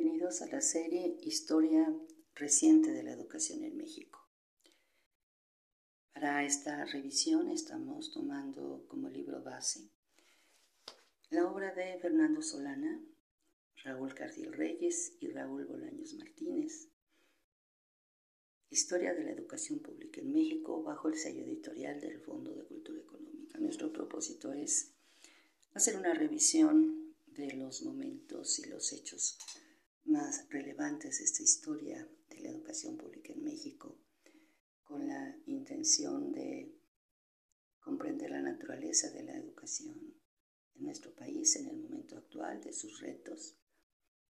Bienvenidos a la serie Historia reciente de la educación en México. Para esta revisión estamos tomando como libro base la obra de Fernando Solana, Raúl Cardiel Reyes y Raúl Bolaños Martínez, Historia de la Educación Pública en México bajo el sello editorial del Fondo de Cultura Económica. Nuestro propósito es hacer una revisión de los momentos y los hechos más relevantes de esta historia de la educación pública en México, con la intención de comprender la naturaleza de la educación en nuestro país en el momento actual, de sus retos,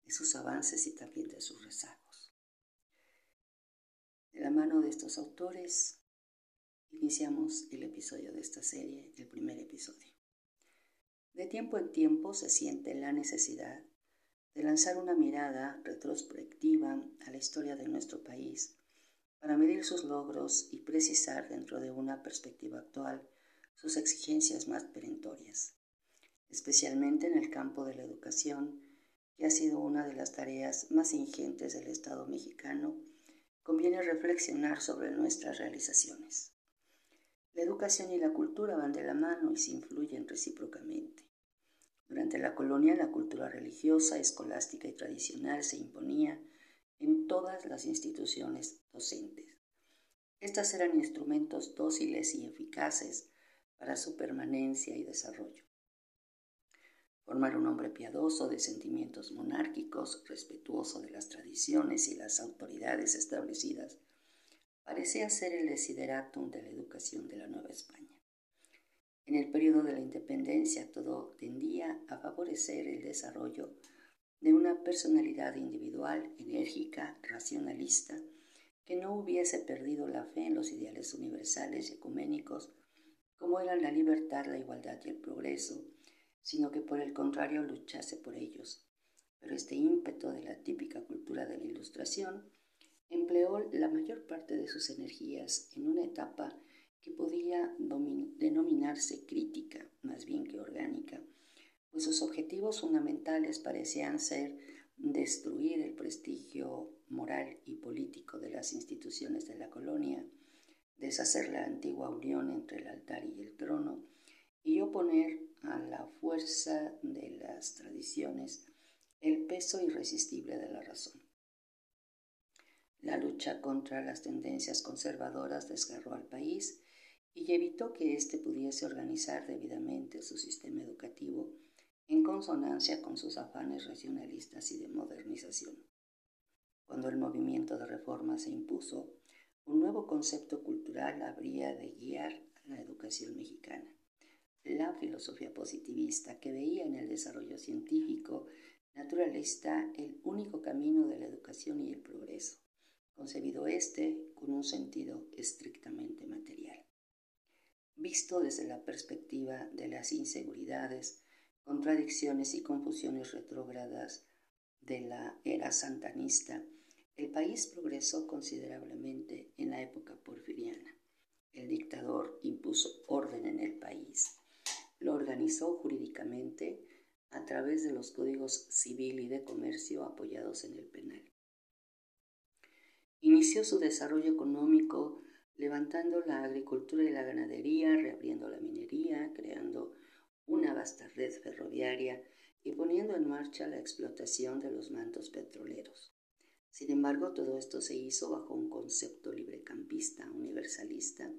de sus avances y también de sus rezagos. De la mano de estos autores, iniciamos el episodio de esta serie, el primer episodio. De tiempo en tiempo se siente la necesidad de lanzar una mirada retrospectiva a la historia de nuestro país para medir sus logros y precisar dentro de una perspectiva actual sus exigencias más perentorias, especialmente en el campo de la educación, que ha sido una de las tareas más ingentes del Estado mexicano, conviene reflexionar sobre nuestras realizaciones. La educación y la cultura van de la mano y se influyen recíprocamente. Durante la colonia, la cultura religiosa, escolástica y tradicional se imponía en todas las instituciones docentes. Estas eran instrumentos dóciles y eficaces para su permanencia y desarrollo. Formar un hombre piadoso de sentimientos monárquicos, respetuoso de las tradiciones y las autoridades establecidas, parecía ser el desideratum de la educación de la Nueva España. En el periodo de la independencia todo tendía a favorecer el desarrollo de una personalidad individual, enérgica, racionalista, que no hubiese perdido la fe en los ideales universales y ecuménicos como eran la libertad, la igualdad y el progreso, sino que por el contrario luchase por ellos. Pero este ímpetu de la típica cultura de la Ilustración empleó la mayor parte de sus energías en una etapa que podía denominarse crítica más bien que orgánica, pues sus objetivos fundamentales parecían ser destruir el prestigio moral y político de las instituciones de la colonia, deshacer la antigua unión entre el altar y el trono y oponer a la fuerza de las tradiciones el peso irresistible de la razón. La lucha contra las tendencias conservadoras desgarró al país y evitó que éste pudiese organizar debidamente su sistema educativo en consonancia con sus afanes racionalistas y de modernización. Cuando el movimiento de reforma se impuso, un nuevo concepto cultural habría de guiar a la educación mexicana, la filosofía positivista que veía en el desarrollo científico naturalista el único camino de la educación y el progreso, concebido éste con un sentido estrictamente material visto desde la perspectiva de las inseguridades, contradicciones y confusiones retrógradas de la era santanista, el país progresó considerablemente en la época porfiriana. El dictador impuso orden en el país, lo organizó jurídicamente a través de los códigos civil y de comercio apoyados en el penal. Inició su desarrollo económico levantando la agricultura y la ganadería, reabriendo la minería, creando una vasta red ferroviaria y poniendo en marcha la explotación de los mantos petroleros. Sin embargo, todo esto se hizo bajo un concepto librecampista, universalista,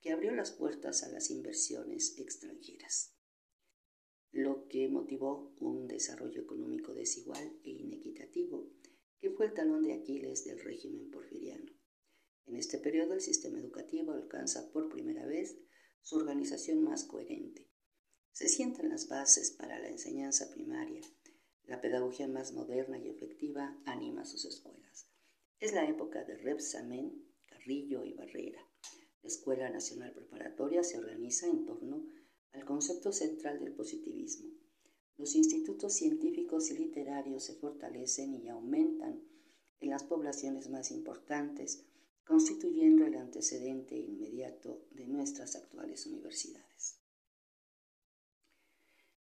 que abrió las puertas a las inversiones extranjeras, lo que motivó un desarrollo económico desigual e inequitativo, que fue el talón de Aquiles del régimen porfiriano. En este periodo el sistema educativo alcanza por primera vez su organización más coherente. Se sientan las bases para la enseñanza primaria. La pedagogía más moderna y efectiva anima sus escuelas. Es la época de Rebsamen, Carrillo y Barrera. La Escuela Nacional Preparatoria se organiza en torno al concepto central del positivismo. Los institutos científicos y literarios se fortalecen y aumentan en las poblaciones más importantes, constituyendo el antecedente inmediato de nuestras actuales universidades.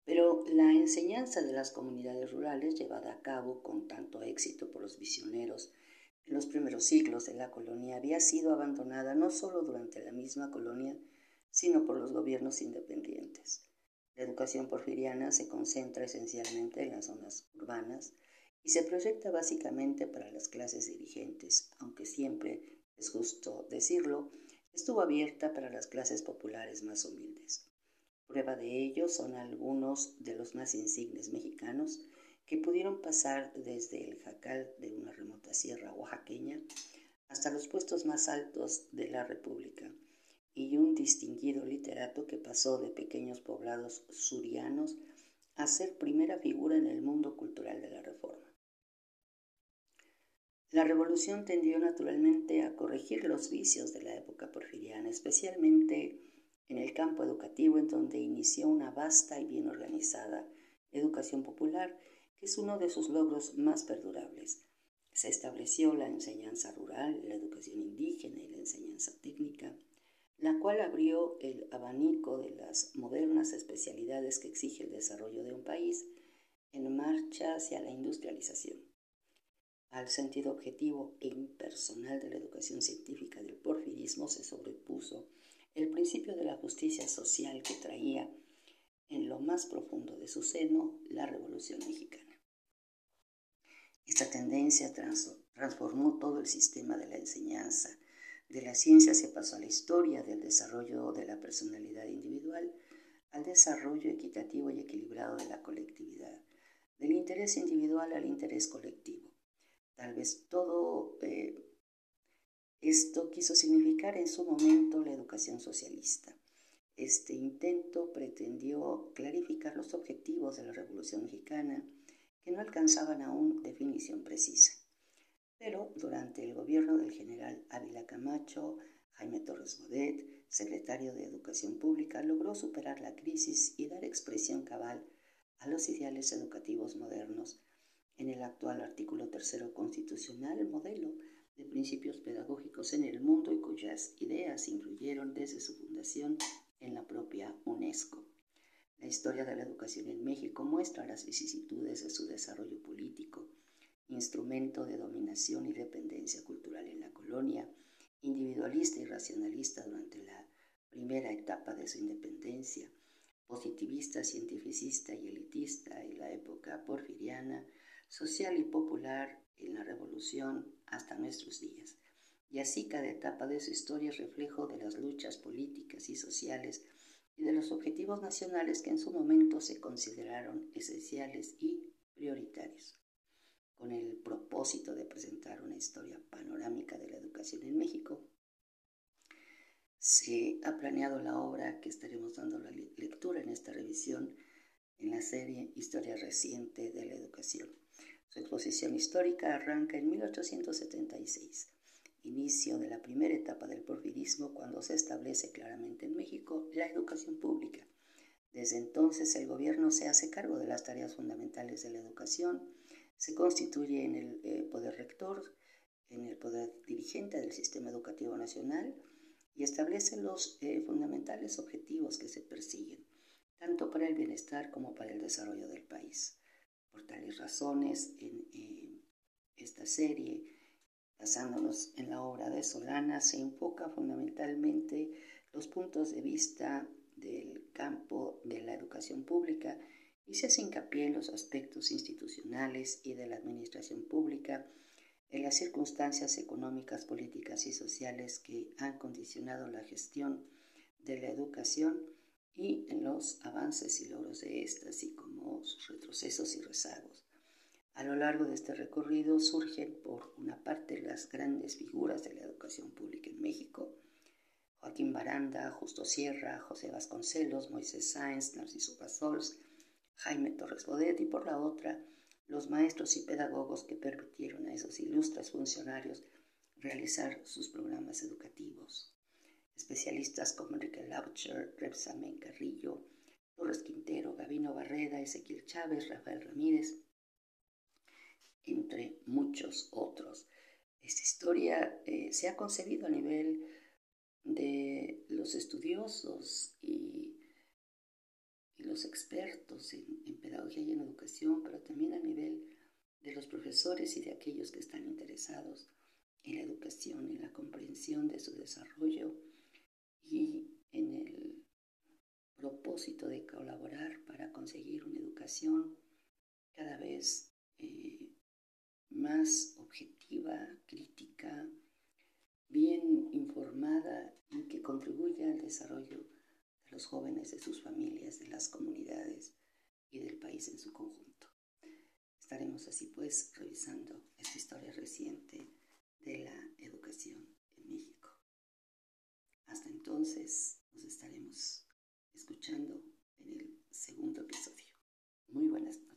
Pero la enseñanza de las comunidades rurales llevada a cabo con tanto éxito por los misioneros en los primeros siglos de la colonia había sido abandonada no solo durante la misma colonia, sino por los gobiernos independientes. La educación porfiriana se concentra esencialmente en las zonas urbanas y se proyecta básicamente para las clases dirigentes, aunque siempre, es justo decirlo, estuvo abierta para las clases populares más humildes. Prueba de ello son algunos de los más insignes mexicanos que pudieron pasar desde el jacal de una remota sierra oaxaqueña hasta los puestos más altos de la República, y un distinguido literato que pasó de pequeños poblados surianos a ser primera figura en el mundo cultural de la Reforma. La revolución tendió naturalmente a corregir los vicios de la época porfiriana, especialmente en el campo educativo, en donde inició una vasta y bien organizada educación popular es uno de sus logros más perdurables. Se estableció la enseñanza rural, la educación indígena y la enseñanza técnica, la cual abrió el abanico de las modernas especialidades que exige el desarrollo de un país en marcha hacia la industrialización. Al sentido objetivo e impersonal de la educación científica del porfirismo se sobrepuso el principio de la justicia social que traía en lo más profundo de su seno la Revolución Mexicana. Esta tendencia transformó todo el sistema de la enseñanza. De la ciencia se pasó a la historia del desarrollo de la personalidad individual, al desarrollo equitativo y equilibrado de la colectividad, del interés individual al interés colectivo. Tal vez todo eh, esto quiso significar en su momento la educación socialista. Este intento pretendió clarificar los objetivos de la Revolución Mexicana, que no alcanzaban aún definición precisa. Pero durante el gobierno del general Ávila Camacho, Jaime Torres Bodet, secretario de Educación Pública, logró superar la crisis y dar expresión cabal a los ideales educativos modernos en el actual artículo tercero constitucional, modelo de principios pedagógicos en el mundo y cuyas ideas influyeron desde su fundación en la propia UNESCO. La historia de la educación en México muestra las vicisitudes de su desarrollo político, instrumento de dominación y dependencia cultural en la colonia, individualista y racionalista durante la primera etapa de su independencia, positivista, cientificista y elitista en la época porfiriana, social y popular en la revolución hasta nuestros días. Y así cada etapa de su historia es reflejo de las luchas políticas y sociales y de los objetivos nacionales que en su momento se consideraron esenciales y prioritarios. Con el propósito de presentar una historia panorámica de la educación en México, se ha planeado la obra que estaremos dando la lectura en esta revisión en la serie Historia reciente de la educación. Su exposición histórica arranca en 1876 inicio de la primera etapa del porfirismo cuando se establece claramente en México la educación pública. Desde entonces el gobierno se hace cargo de las tareas fundamentales de la educación, se constituye en el eh, poder rector, en el poder dirigente del sistema educativo nacional y establece los eh, fundamentales objetivos que se persiguen, tanto para el bienestar como para el desarrollo del país. Por tales razones, en eh, esta serie Basándonos en la obra de Solana, se enfoca fundamentalmente los puntos de vista del campo de la educación pública y se hace hincapié en los aspectos institucionales y de la administración pública, en las circunstancias económicas, políticas y sociales que han condicionado la gestión de la educación y en los avances y logros de esta, así como sus retrocesos y rezagos. A lo largo de este recorrido surgen, por una parte, las grandes figuras de la educación pública en México, Joaquín Baranda, Justo Sierra, José Vasconcelos, Moisés Sáenz, Narciso Pasols, Jaime Torres Bodet y por la otra, los maestros y pedagogos que permitieron a esos ilustres funcionarios realizar sus programas educativos. Especialistas como Enrique Laucher, Repsamen Carrillo, Torres Quintero, Gabino Barreda, Ezequiel Chávez, Rafael Ramírez, entre muchos otros. Esta historia eh, se ha concebido a nivel de los estudiosos y y los expertos en, en pedagogía y en educación, pero también a nivel de los profesores y de aquellos que están interesados en la educación, en la comprensión de su desarrollo y en el propósito de colaborar para conseguir una educación cada vez eh, más objetiva, crítica, bien informada y que contribuya al desarrollo de los jóvenes, de sus familias, de las comunidades y del país en su conjunto. Estaremos así pues revisando esta historia reciente de la educación en México. Hasta entonces nos estaremos escuchando en el segundo episodio. Muy buenas noches.